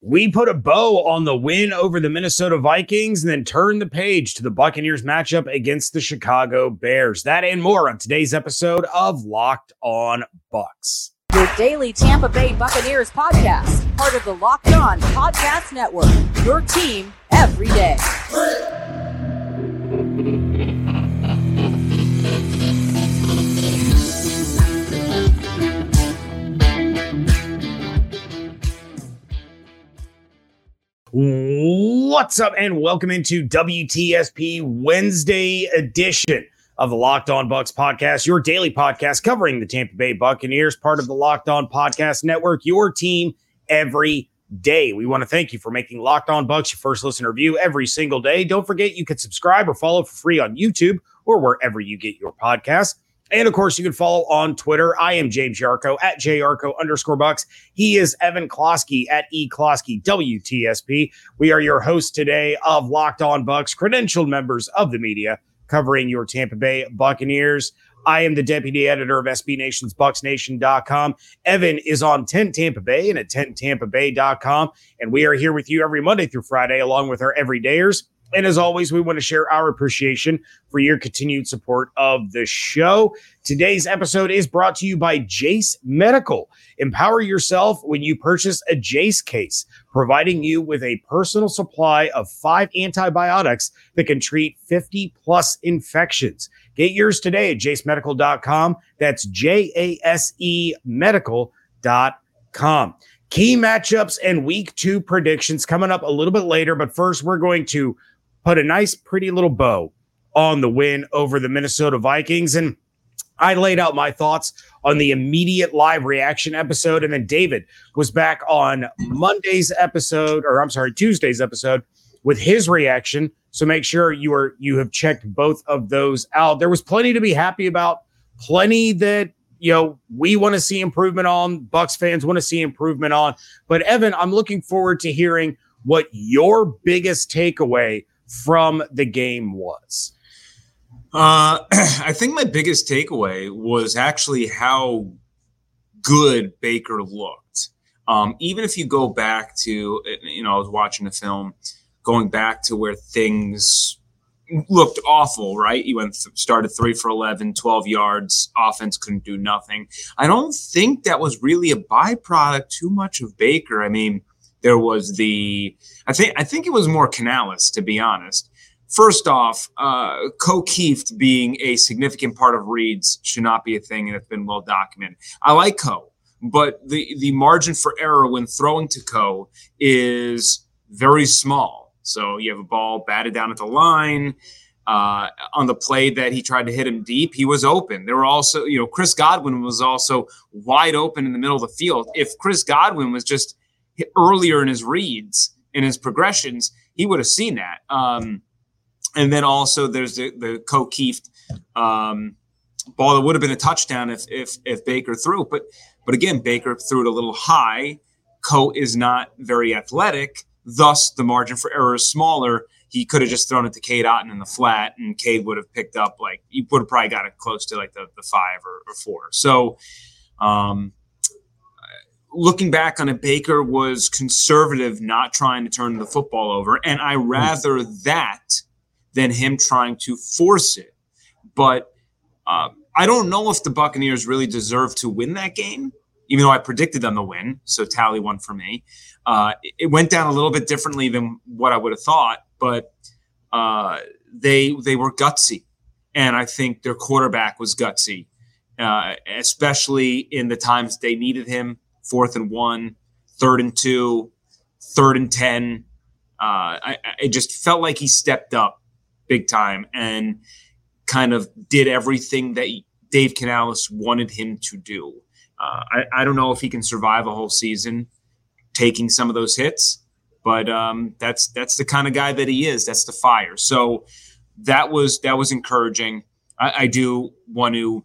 We put a bow on the win over the Minnesota Vikings and then turn the page to the Buccaneers matchup against the Chicago Bears. That and more on today's episode of Locked On Bucs. Your daily Tampa Bay Buccaneers podcast, part of the Locked On Podcast Network. Your team every day. What's up, and welcome into WTSP Wednesday edition of the Locked On Bucs podcast, your daily podcast covering the Tampa Bay Buccaneers, part of the Locked On Podcast Network, your team every day. We want to thank you for making Locked On Bucs your first listen review every single day. Don't forget you can subscribe or follow for free on YouTube or wherever you get your podcasts. And of course, you can follow on Twitter. I am James Yarcho at jarcho underscore Bucs. He is Evan Klosky at E Klosky WTSP. We are your hosts today of Locked On Bucs, credentialed members of the media covering your Tampa Bay Buccaneers. I am the deputy editor of SB Nation's BucsNation.com. Evan is on 10 Tampa Bay and at 10tampabay.com. And we are here with you every Monday through Friday, along with our everydayers. And as always, we want to share our appreciation for your continued support of the show. Today's episode is brought to you by Jase Medical. Empower yourself when you purchase a Jase case, providing you with a personal supply of five antibiotics that can treat 50 plus infections. Get yours today at jasemedical.com. That's J A S E medical.com. Key matchups and week two predictions coming up a little bit later. But first, we're going to put a nice, pretty little bow on the win over the Minnesota Vikings. And I laid out my thoughts on the immediate live reaction episode. And then David was back on Monday's episode, or I'm sorry, Tuesday's episode with his reaction. So make sure you are you have checked both of those out. There was plenty to be happy about, plenty that you know we want to see improvement on. Bucs fans want to see improvement on. But Evan, I'm looking forward to hearing what your biggest takeaway from the game was? Uh, I think my biggest takeaway was actually how good Baker looked. Um, even if you go back to, you know, I was watching the film, going back to where things looked awful, right? You went started three for 11, 12 yards. Offense couldn't do nothing. I don't think that was really a byproduct too much of Baker. I mean, there was the I think I think it was more Canales to be honest. First off, uh, Ko Kieft being a significant part of reads should not be a thing, and it's been well documented. I like Ko, but the the margin for error when throwing to Ko is very small. So you have a ball batted down at the line. Uh, on the play that he tried to hit him deep, he was open. There were also, you know, Chris Godwin was also wide open in the middle of the field. If Chris Godwin was just earlier in his reads, in his progressions, he would have seen that. Um, and then also there's the, the Ko Kieft um, ball that would have been a touchdown if, if, if Baker threw. But, but again, Baker threw it a little high. Ko is not very athletic. Thus, the margin for error is smaller. He could have just thrown it to Cade Otton in the flat, and Cade would have picked up like he would have probably got it close to like the, the five or, or four. So, um, looking back on it, Baker was conservative, not trying to turn the football over. And I hmm. rather that than him trying to force it. But uh, I don't know if the Buccaneers really deserve to win that game, even though I predicted them to win. So tally one for me. Uh, it went down a little bit differently than what I would have thought, but uh, they they were gutsy, and I think their quarterback was gutsy, uh, especially in the times they needed him fourth and one, third and two, third and 10. Uh, I, I just felt like he stepped up big time and kind of did everything that Dave Canales wanted him to do. Uh, I, I, don't know if he can survive a whole season taking some of those hits, but um, that's that's the kind of guy that he is. That's the fire. So that was that was encouraging. I, I do want to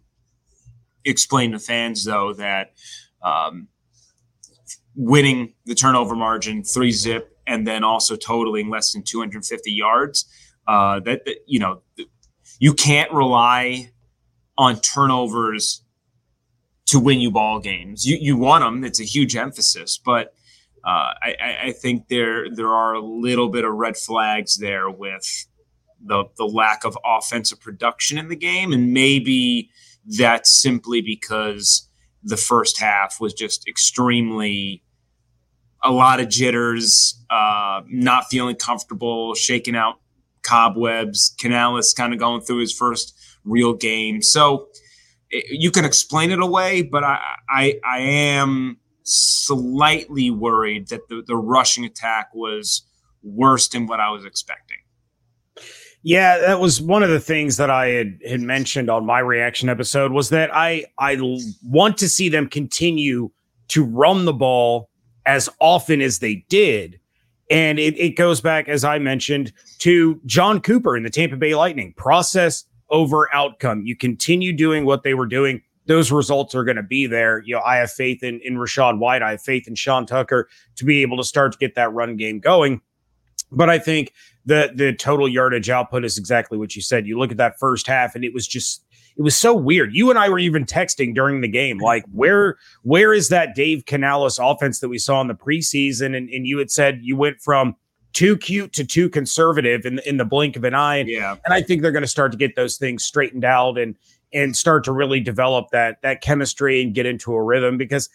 explain to fans though that um, winning the turnover margin three zip and then also totaling less than 250 yards. Uh, that, that you know you can't rely on turnovers to win you ball games. You, you want them it's a huge emphasis but uh, I, I, think there there are a little bit of red flags there with the the lack of offensive production in the game, and maybe that's simply because the first half was just extremely a lot of jitters, uh, not feeling comfortable, shaking out cobwebs. Canales kind of going through his first real game, so it, you can explain it away, but I I, I am slightly worried that the, the rushing attack was worse than what I was expecting. Yeah, that was one of the things that I had, had mentioned on my reaction episode was that I I want to see them continue to run the ball as often as they did. And it, it goes back, as I mentioned, to Jon Cooper in the Tampa Bay Lightning process over outcome. You continue doing what they were doing those results are going to be there. You know, I have faith in in Rachaad White. I have faith in Sean Tucker to be able to start to get that run game going. But I think the the total yardage output is exactly what you said. You look at that first half, and it was just it was so weird. You and I were even texting during the game, mm-hmm. like where where is that Dave Canales offense that we saw in the preseason? And, and you had said you went from too cute to too conservative in in the blink of an eye. Yeah, and I think they're going to start to get those things straightened out and and start to really develop that that chemistry and get into a rhythm because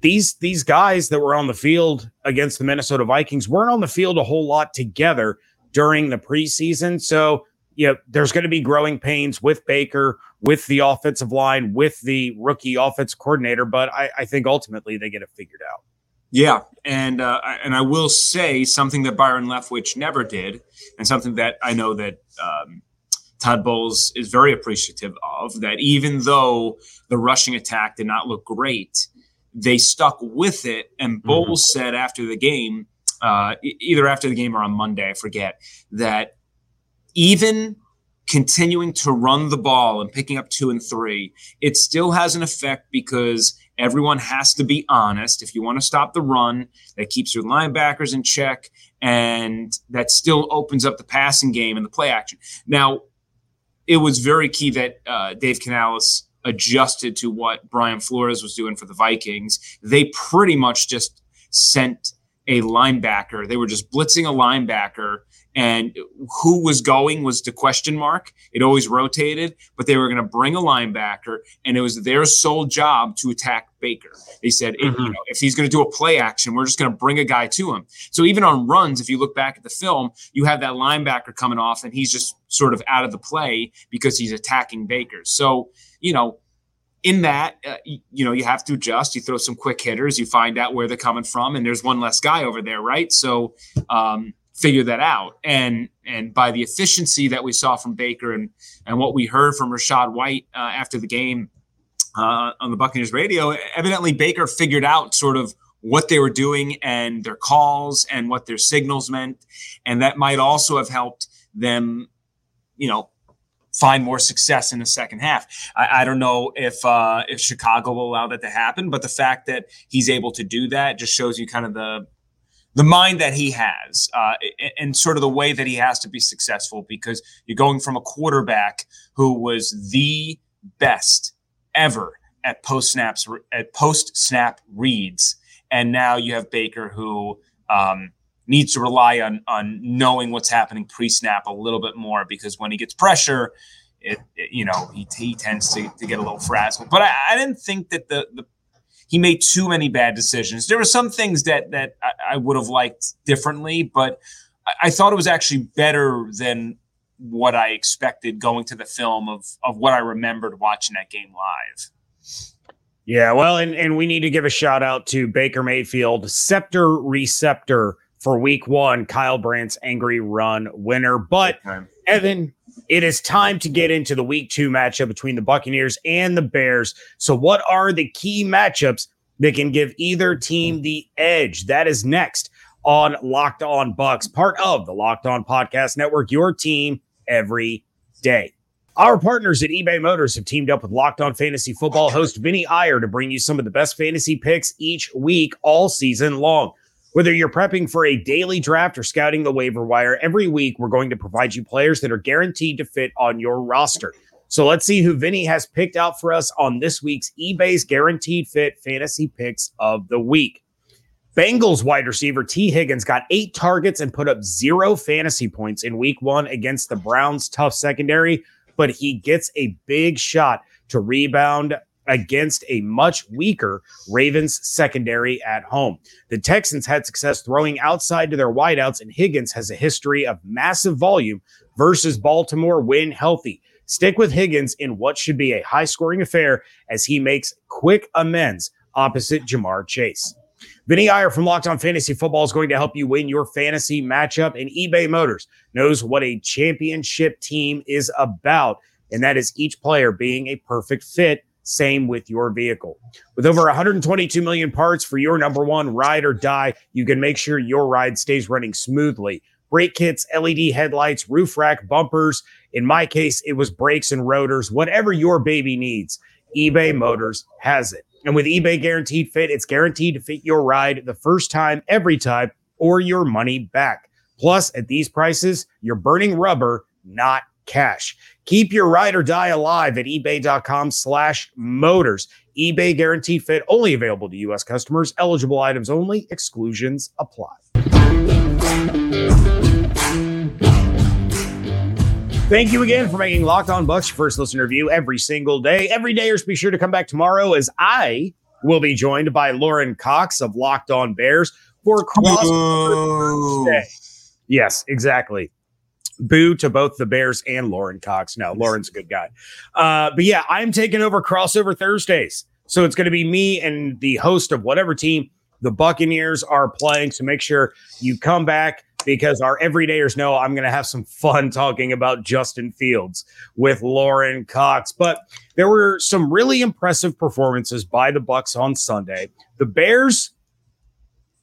these these guys that were on the field against the Minnesota Vikings weren't on the field a whole lot together during the preseason. So, you know, there's going to be growing pains with Baker, with the offensive line, with the rookie offense coordinator, but I, I think ultimately they get it figured out. Yeah, and uh, and I will say something that Byron Leftwich never did, and something that I know that um, Todd Bowles is very appreciative of that even though the rushing attack did not look great, they stuck with it. And mm-hmm. Bowles mm-hmm. said after the game, uh, either after the game or on Monday, I forget, that even continuing to run the ball and picking up two and three, it still has an effect because everyone has to be honest. If you want to stop the run, that keeps your linebackers in check and that still opens up the passing game and the play action. Now, it was very key that uh, Dave Canales adjusted to what Brian Flores was doing for the Vikings. They pretty much just sent a linebacker. They were just blitzing a linebacker and who was going was the question mark. It always rotated, but they were going to bring a linebacker, and it was their sole job to attack Baker. They said, mm-hmm. you know, if he's going to do a play action, we're just going to bring a guy to him. So even on runs, if you look back at the film, you have that linebacker coming off, and he's just sort of out of the play because he's attacking Baker. So you know, in that, uh, you, you, know, you have to adjust. You throw some quick hitters, you find out where they're coming from, and there's one less guy over there, right? So, um, figure that out. And and by the efficiency that we saw from Baker and and what we heard from Rachaad White uh, after the game uh, on the Buccaneers radio, evidently Baker figured out sort of what they were doing and their calls and what their signals meant, and that might also have helped them, you know. Find more success in the second half. I, I don't know if uh, if Chicago will allow that to happen, but the fact that he's able to do that just shows you kind of the the mind that he has uh, and sort of the way that he has to be successful because you're going from a quarterback who was the best ever at post snaps at post snap reads and now you have baker who um, needs to rely on on knowing what's happening pre snap a little bit more because when he gets pressure it, it you know he, he tends to, to get a little frazzled. But I, I didn't think that the the he made too many bad decisions. There were some things that that I, I would have liked differently, but I, I, thought it was actually better than what I expected going to the film of of what I remembered watching that game live. Yeah, well, and and we need to give a shout out to Baker Mayfield, scepter receptor for Week One, Kyle Brandt's angry run winner. But. Evan, it is time to get into the week two matchup between the Buccaneers and the Bears. So, what are the key matchups that can give either team the edge? That is next on Locked On Bucs, part of the Locked On Podcast Network, your team every day. Our partners at eBay Motors have teamed up with Locked On Fantasy Football host Vinny Iyer to bring you some of the best fantasy picks each week, all season long. Whether you're prepping for a daily draft or scouting the waiver wire, every week we're going to provide you players that are guaranteed to fit on your roster. So let's see who Vinny has picked out for us on this week's eBay's Guaranteed Fit Fantasy Picks of the Week. Bengals wide receiver Tee Higgins got eight targets and put up zero fantasy points in week one against the Browns' tough secondary, but he gets a big shot to rebound against a much weaker Ravens secondary at home. The Texans had success throwing outside to their wideouts, and Higgins has a history of massive volume versus Baltimore when healthy. Stick with Higgins in what should be a high scoring affair as he makes quick amends opposite Ja'Marr Chase. Vinny Iyer from Locked On Fantasy Football is going to help you win your fantasy matchup, and eBay Motors knows what a championship team is about, and that is each player being a perfect fit. Same with your vehicle. With over 122 million parts for your number one ride or die, you can make sure your ride stays running smoothly. Brake kits, LED headlights, roof rack, bumpers. In my case, it was brakes and rotors. Whatever your baby needs, eBay Motors has it. And with eBay Guaranteed Fit, it's guaranteed to fit your ride the first time, every time, or your money back. Plus, at these prices, you're burning rubber, not cash. Keep your ride or die alive at ebay.com slash motors. eBay Guaranteed Fit only available to U.S. customers. Eligible items only. Exclusions apply. Thank you again for making Locked On Bucs your first listener review every single day. Every dayers, be sure to come back tomorrow as I will be joined by Lauren Cox of Locked On Bears for Cross Day. Yes, exactly. Boo to both the Bears and Lauren Cox. No, Lauren's a good guy. Uh, but yeah, I'm taking over crossover Thursdays. So it's going to be me and the host of whatever team the Buccaneers are playing. So make sure you come back because our everydayers know I'm going to have some fun talking about Justin Fields with Lauren Cox. But there were some really impressive performances by the Bucs on Sunday. The Bears,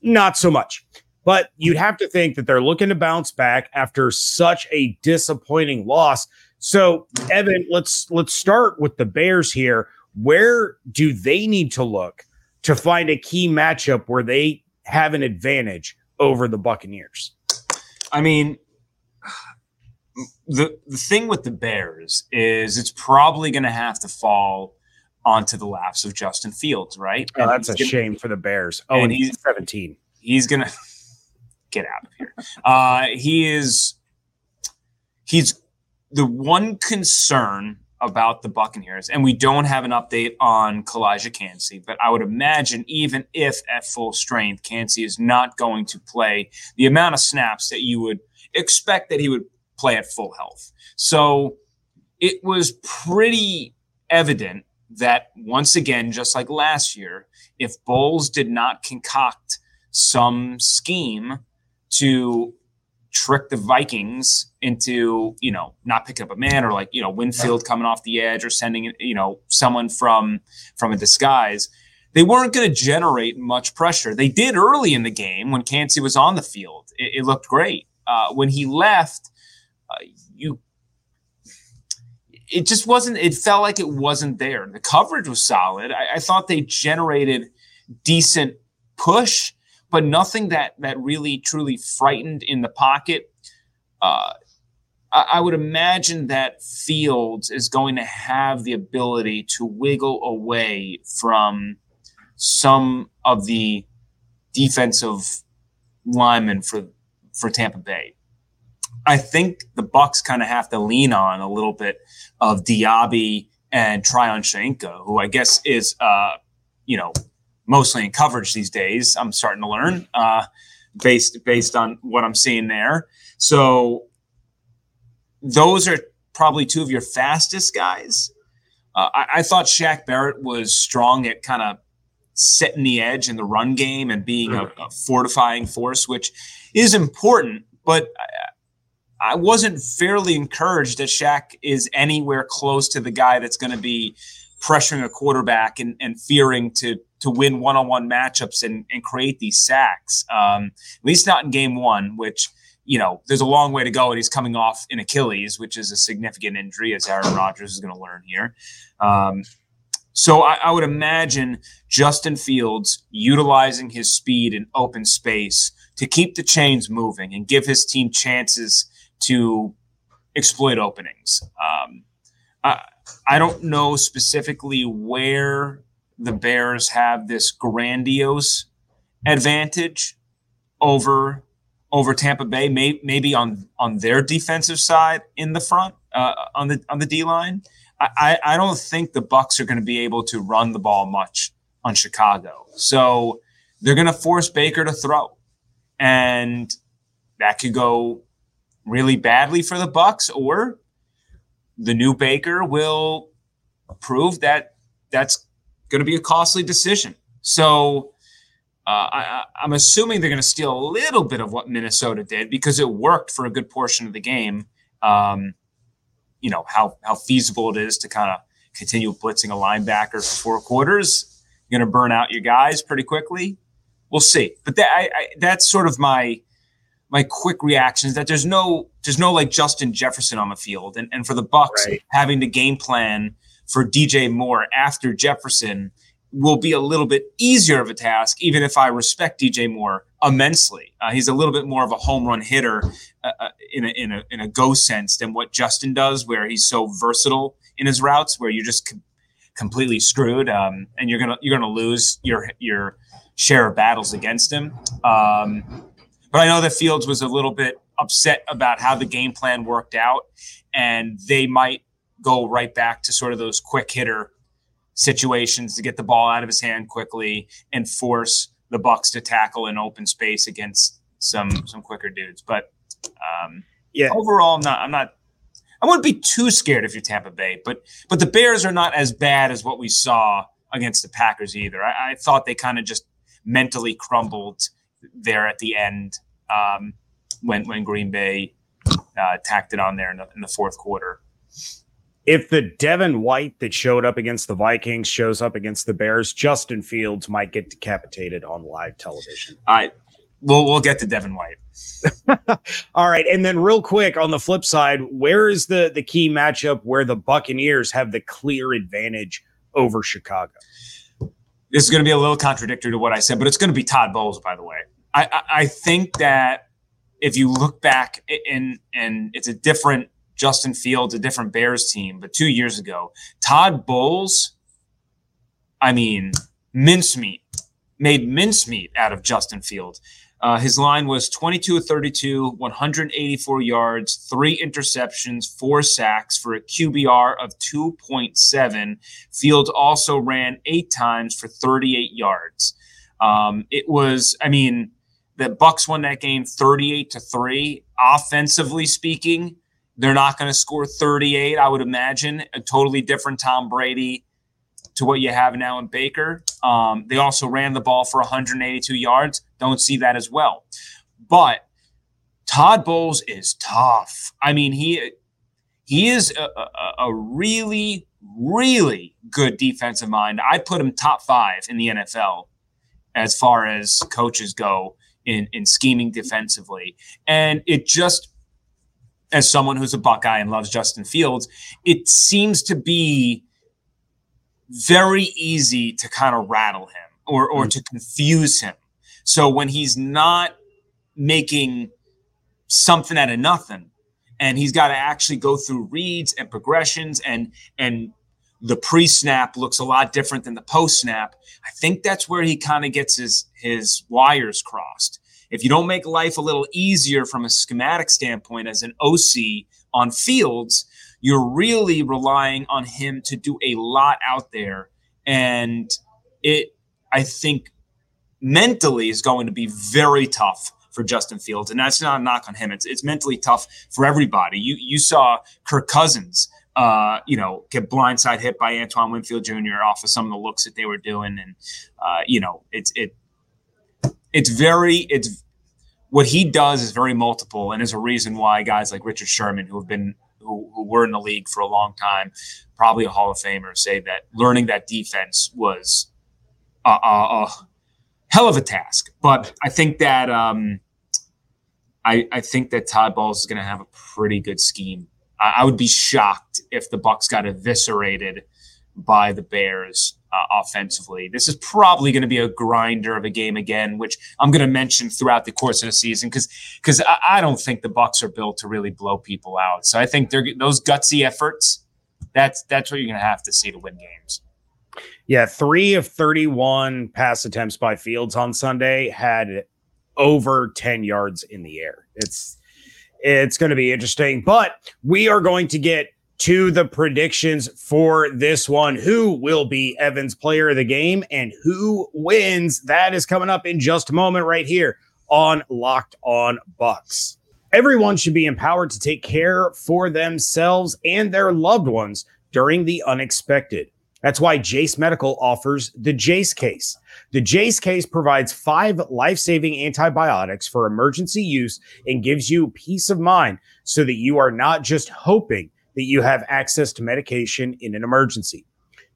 not so much. But you'd have to think that they're looking to bounce back after such a disappointing loss. So, Evan, let's let's start with the Bears here. Where do they need to look to find a key matchup where they have an advantage over the Buccaneers? I mean, the the thing with the Bears is it's probably going to have to fall onto the laps of Justin Fields, right? Oh, that's a gonna, shame for the Bears. Oh, and, and he's 17. He's going to get out of here. Uh, he is he's the one concern about the Buccaneers, and we don't have an update on Calijah Kancey, but I would imagine even if at full strength, Kancey is not going to play the amount of snaps that you would expect that he would play at full health. So it was pretty evident that once again, just like last year, if Bowles did not concoct some scheme to trick the Vikings into, you know, not picking up a man or like, you know, Winfield coming off the edge or sending, you know, someone from from a disguise. They weren't going to generate much pressure. They did early in the game when Kancey was on the field. It, it looked great. Uh, when he left, uh, you it just wasn't it felt like it wasn't there the coverage was solid I, I, thought they generated decent push but nothing that that really truly frightened in the pocket. Uh, I, I would imagine that Fields is going to have the ability to wiggle away from some of the defensive linemen for for Tampa Bay. I think the Bucs kind of have to lean on a little bit of Diaby and Tryon Shoyinka, who I guess is uh, you know mostly in coverage these days. I'm starting to learn uh, based based on what I'm seeing there. So those are probably two of your fastest guys. Uh, I, I, thought Shaq Barrett was strong at kind of setting the edge in the run game and being a, a fortifying force, which is important. But I, I wasn't fairly encouraged that Shaq is anywhere close to the guy that's going to be pressuring a quarterback and, and fearing to to win one-on-one matchups and, and create these sacks. Um, at least not in game one, which you know there's a long way to go, and he's coming off an Achilles, which is a significant injury, as Aaron Rodgers is going to learn here. Um, so I, I would imagine Justin Fields utilizing his speed in open space to keep the chains moving and give his team chances to exploit openings. Um, I, I don't know specifically where the Bears have this grandiose advantage over over Tampa Bay, may, maybe on on their defensive side in the front uh, on the on the D line. I, I don't think the Bucs are going to be able to run the ball much on Chicago. So they're going to force Baker to throw, and that could go really badly for the Bucs, or the new Baker will prove that that's going to be a costly decision. So uh, I, am assuming they're going to steal a little bit of what Minnesota did because it worked for a good portion of the game. Um, you know how how feasible it is to kind of continue blitzing a linebacker for four quarters. You're going to burn out your guys pretty quickly. We'll see, but that I, I, that's sort of my my quick reactions that there's no there's no like Justin Jefferson on the field, and and for the Bucs right. having the game plan for DJ Moore after Jefferson will be a little bit easier of a task, even if I respect DJ Moore immensely. Uh, he's a little bit more of a home run hitter uh, uh, in, a, in, a, in a go sense than what Justin does, where he's so versatile in his routes, where you're just com- completely screwed um, and you're gonna you're gonna lose your your share of battles against him. Um, but I know that Fields was a little bit upset about how the game plan worked out, and they might go right back to sort of those quick hitter situations to get the ball out of his hand quickly and force the Bucs to tackle in open space against some some quicker dudes. But um, yeah, overall, I'm not. I'm not. I wouldn't be too scared if you're Tampa Bay, but but the Bears are not as bad as what we saw against the Packers either. I, I thought they kind of just mentally crumbled there at the end um, when when Green Bay uh, tacked it on there in the, in the fourth quarter if the Devin White that showed up against the Vikings shows up against the Bears, Justin Fields might get decapitated on live television. I we'll we'll get to Devin White. All right, and then real quick on the flip side, where is the the key matchup where the Buccaneers have the clear advantage over Chicago? This is going to be a little contradictory to what I said, but it's going to be Todd Bowles. By the way, I I, I think that if you look back and and it's a different Justin Fields, a different Bears team, but two years ago, Todd Bowles, I mean, mincemeat, made mincemeat out of Justin Fields. Uh, his line was 22 32, 184 yards, three interceptions, four sacks for a QBR of 2.7. Fields also ran eight times for 38 yards. Um, it was, I mean, the Bucs won that game 38 to 3. Offensively speaking, they're not going to score 38, I would imagine. A totally different Tom Brady to what you have now in Baker. Um, they also ran the ball for 182 yards. Don't see that as well. But Todd Bowles is tough. I mean, he he is a, a, a really, really good defensive mind. I put him top five in the NFL as far as coaches go in in scheming defensively, and it just as someone who's a Buckeye and loves Justin Fields, it seems to be very easy to kind of rattle him or, or mm-hmm. to confuse him. So when he's not making something out of nothing, and he's got to actually go through reads and progressions and and the pre-snap looks a lot different than the post-snap. I think that's where he kind of gets his his wires crossed if you don't make life a little easier from a schematic standpoint as an OC on fields, you're really relying on him to do a lot out there. And it, I think, mentally is going to be very tough for Justin Fields. And that's not a knock on him. It's, it's mentally tough for everybody. You, you saw Kirk Cousins. Uh, you know, get blindside hit by Antoine Winfield Jr. off of some of the looks that they were doing, and uh, you know, it's it it's very it's what he does is very multiple and is a reason why guys like Richard Sherman who have been who, who were in the league for a long time, probably a Hall of Famer, say that learning that defense was a, a, a hell of a task. But I think that um, I, I think that Todd Bowles is going to have a pretty good scheme. I, I would be shocked if the Bucs got eviscerated by the Bears uh, offensively. This is probably going to be a grinder of a game again, which I'm going to mention throughout the course of the season because because I, I, don't think the Bucs are built to really blow people out. So I think they're those gutsy efforts. That's that's what you're going to have to see to win games. Yeah, three of 31 pass attempts by Fields on Sunday had over 10 yards in the air. It's it's going to be interesting, but we are going to get to the predictions for this one. Who will be Evan's player of the game and who wins? That is coming up in just a moment right here on Locked On Bucs. Everyone should be empowered to take care for themselves and their loved ones during the unexpected. That's why Jase Medical offers the Jase case. The Jase case provides five life saving antibiotics for emergency use and gives you peace of mind so that you are not just hoping that you have access to medication in an emergency.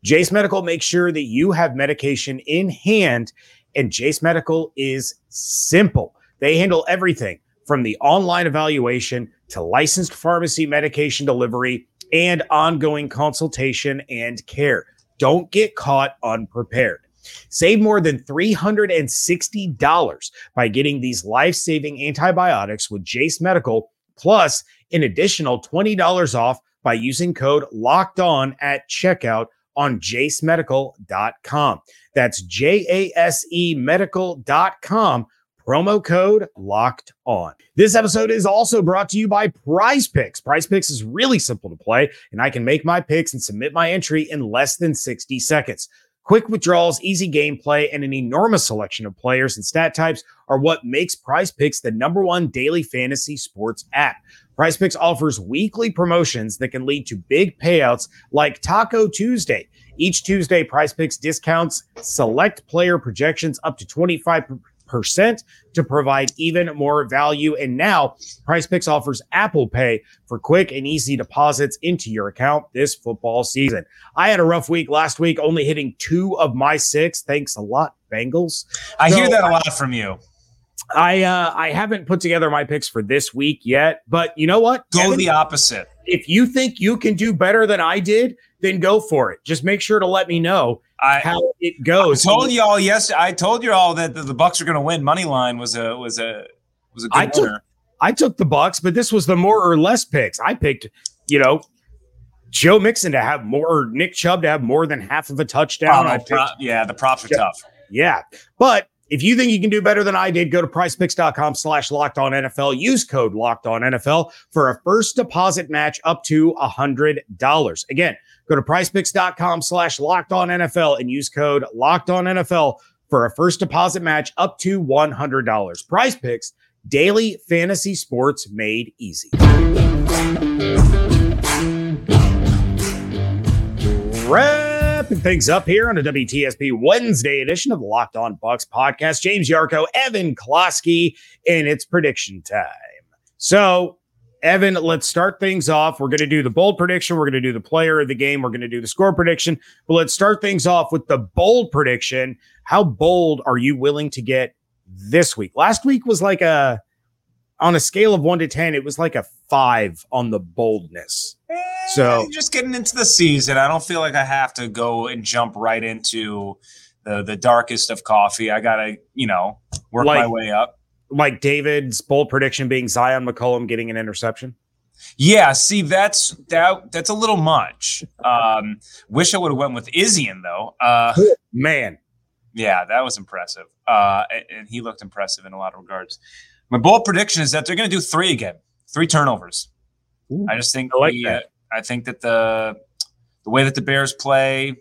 Jase Medical makes sure that you have medication in hand, and Jase Medical is simple. They handle everything from the online evaluation to licensed pharmacy medication delivery and ongoing consultation and care. Don't get caught unprepared. Save more than $360 by getting these life saving antibiotics with Jace Medical, plus an additional $20 off by using code locked on at checkout on jasemedical.com. That's J A S E medical.com. Promo code locked on. This episode is also brought to you by Prize Picks. Prize Picks is really simple to play, and I can make my picks and submit my entry in less than 60 seconds. Quick withdrawals, easy gameplay, and an enormous selection of players and stat types are what makes Prize Picks the number one daily fantasy sports app. Prize Picks offers weekly promotions that can lead to big payouts like Taco Tuesday. Each Tuesday, Prize Picks discounts select player projections up to 25% to provide even more value. And now, Prize Picks offers Apple Pay for quick and easy deposits into your account this football season. I had a rough week last week, only hitting two of my six. Thanks a lot, Bengals. I so hear that a lot from you. I uh, I haven't put together my picks for this week yet, but you know what? Go Evan, the opposite. If you think you can do better than I did, then go for it. Just make sure to let me know I, how it goes. I told you all yes. I told you all that the, the Bucs are going to win. Money line was a was a was a good I took, winner. I took the Bucs, but this was the more or less picks. I picked, you know, Joe Mixon to have more, or Nick Chubb to have more than half of a touchdown. Yeah, the props are tough. Yeah, but if you think you can do better than I did, go to prizepicks.com slash locked on NFL. Use code locked on NFL for a first deposit match up to a $100. Again, go to prizepicks.com slash locked on NFL and use code locked on NFL for a first deposit match up to $100. Prize picks, daily fantasy sports made easy. Wrapping things up here on a WTSP Wednesday edition of the Locked On Bucs podcast. James Yarcho, Evan Klosky, and it's prediction time. So, Evan, let's start things off. We're going to do the bold prediction. We're going to do the player of the game. We're going to do the score prediction. But let's start things off with the bold prediction. How bold are you willing to get this week? Last week was like a on a scale of one to 10, it was like a five on the boldness. Eh, so just getting into the season, I don't feel like I have to go and jump right into the, the darkest of coffee. I got to, you know, work like, my way up. Like David's bold prediction being Zyon McCollum getting an interception. Yeah, see, that's that that's a little much. Um, wish I would have went with Zyon though. Uh, Man, yeah, that was impressive. Uh, and he looked impressive in a lot of regards. My bold prediction is that they're going to do three again, three turnovers. Ooh, I just think I like the, that. Uh, I think that the the way that the Bears play,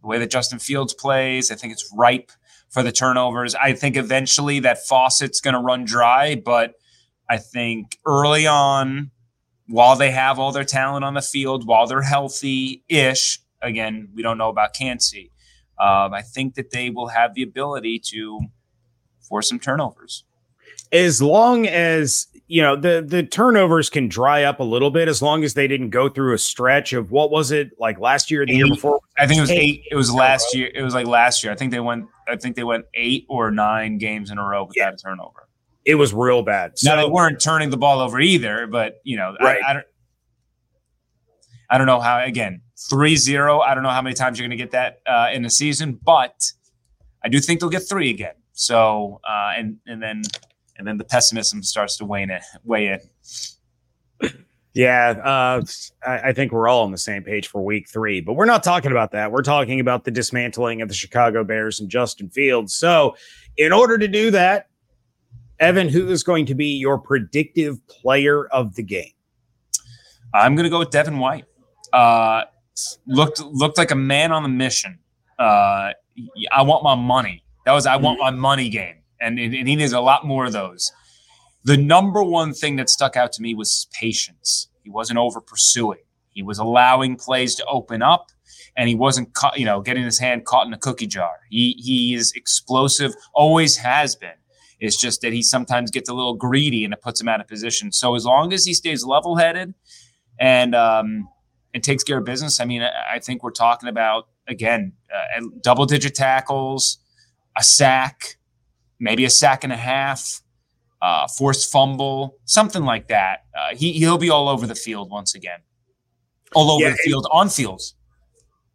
the way that Justin Fields plays, I think it's ripe for the turnovers. I think eventually that faucet's going to run dry, but I think early on, while they have all their talent on the field, while they're healthy ish, again, we don't know about Kancey. Um, I think that they will have the ability to force some turnovers as long as you know the the turnovers can dry up a little bit as long as they didn't go through a stretch of what was it like last year the eight, year before? I think it was eight, eight. It was last year. It was like last year. I think they went i think they went eight or nine games in a row without yeah. a turnover. It was real bad. So now, they weren't turning the ball over either but you know right. I, I don't i don't know how again 3-0 i don't know how many times you're going to get that uh, in the season but i do think they'll get three again. So uh, and and then and then the pessimism starts to weigh in. Weigh in. Yeah, uh, I, I, think we're all on the same page for week three, but we're not talking about that. We're talking about the dismantling of the Chicago Bears and Justin Fields. So, in order to do that, Evan, who is going to be your predictive player of the game? I'm going to go with Devin White. Uh, looked looked like a man on the mission. Uh, I want my money. That was I want my money game, and, and he needs a lot more of those. The number one thing that stuck out to me was patience. He wasn't over pursuing. He was allowing plays to open up, and he wasn't, ca- you know, getting his hand caught in a cookie jar. He he is explosive, always has been. It's just that he sometimes gets a little greedy, and it puts him out of position. So as long as he stays level headed, and um, and takes care of business, I mean, I, I think we're talking about again uh, double digit tackles, a sack, maybe a sack and a half uh, forced fumble, something like that. Uh, he he'll be all over the field once again, all over yeah, the field on fields.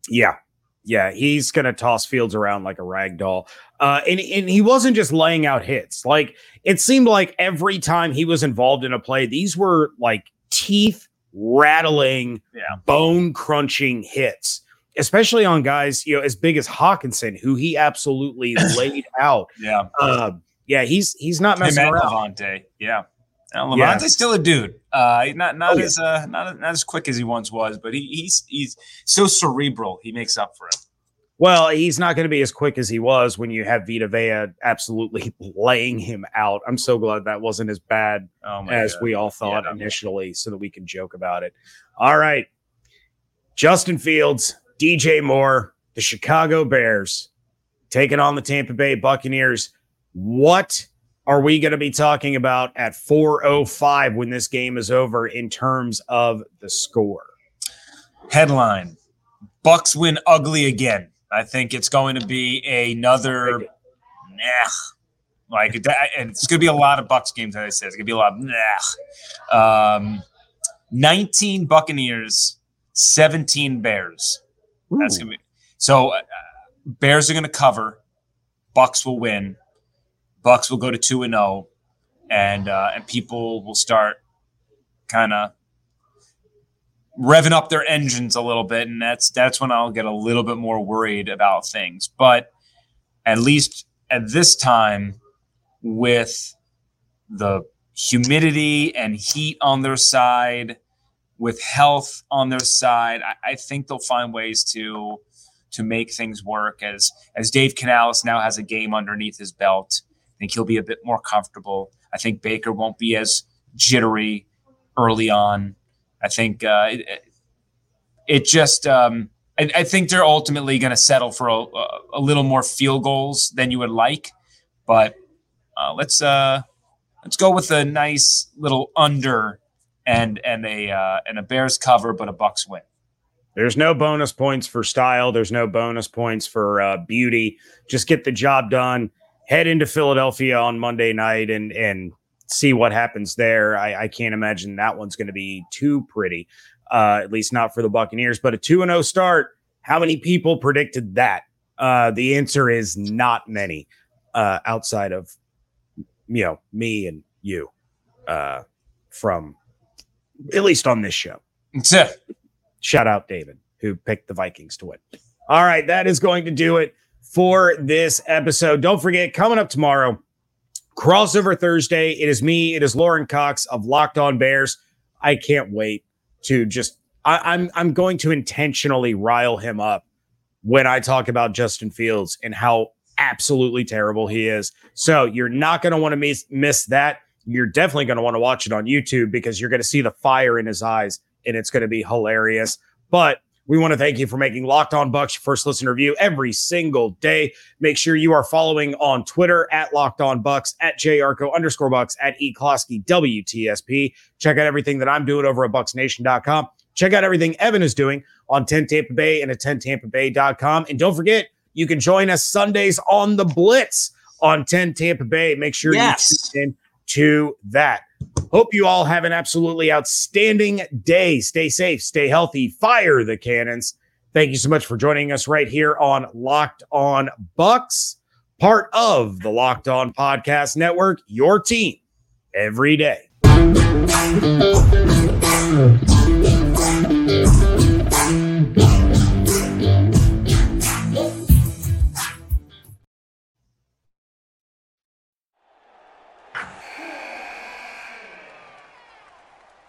Yeah, yeah, he's gonna toss Fields around like a rag doll. Uh, and and he wasn't just laying out hits. Like it seemed like every time he was involved in a play, these were like teeth rattling, yeah. bone crunching hits. Especially on guys, you know, as big as Hockenson, who he absolutely laid out. Yeah. Uh, yeah, he's he's not messing Him around. Lavonte, yeah. Now, Lavonte's yeah. still a dude. Uh, not not oh, as yeah. uh, not not as quick as he once was, but he, he's he's so cerebral. He makes up for it. Well, he's not going to be as quick as he was when you have Vita Vea absolutely laying him out. I'm so glad that wasn't as bad oh as God. we all thought yeah, initially, so that we can joke about it. All right, Justin Fields, DJ Moore, the Chicago Bears taking on the Tampa Bay Buccaneers. What are we going to be talking about at 4:05 when this game is over in terms of the score? Headline: Bucs win ugly again. I think it's going to be another nah. Like and it's going to be a lot of Bucs games. As I said, it's going to be a lot. Of, nah. Um, 19 Buccaneers, 17 Bears. Ooh. That's to be so. Uh, Bears are going to cover. Bucs will win. Bucs will go to two and zero, oh, and uh, and people will start kind of revving up their engines a little bit, and that's that's when I'll get a little bit more worried about things. But at least at this time, with the humidity and heat on their side, with health on their side, I, I think they'll find ways to to make things work. As as Dave Canales now has a game underneath his belt, I think he'll be a bit more comfortable. I think Baker won't be as jittery early on. I think uh, it, it, just. Um, I, I, think they're ultimately going to settle for a, a, little more field goals than you would like, but uh, let's uh, let's go with a nice little under and and a uh, and a Bears cover, but a Bucs win. There's no bonus points for style. There's no bonus points for uh, beauty. Just get the job done head into Philadelphia on Monday night and and see what happens there. I, I can't imagine that one's going to be too pretty, uh, at least not for the Buccaneers. But a two and zero oh start. How many people predicted that? Uh, the answer is not many, uh, outside of you know me and you, uh, from at least on this show. So, shout out David who picked the Vikings to win. All right, that is going to do it for this episode. Don't forget, coming up tomorrow, crossover Thursday. It is me. It is Lauren Cox of Locked On Bears. I can't wait to just. I, I'm I'm going to intentionally rile him up when I talk about Justin Fields and how absolutely terrible he is. So you're not going to want to miss miss that. You're definitely going to want to watch it on YouTube because you're going to see the fire in his eyes and it's going to be hilarious. But we want to thank you for making Locked On Bucs your first listen review every single day. Make sure you are following on Twitter at Locked On Bucs, at JArco underscore Bucs, at E Klosky WTSP. Check out everything that I'm doing over at BucsNation.com. Check out everything Evan is doing on 10 Tampa Bay and at 10tampabay.com. And don't forget, you can join us Sundays on the Blitz on 10 Tampa Bay. Make sure yes. you tune in to that. Hope you all have an absolutely outstanding day. Stay safe, stay healthy, fire the cannons. Thank you so much for joining us right here on Locked On Bucs, part of the Locked On Podcast Network, your team every day.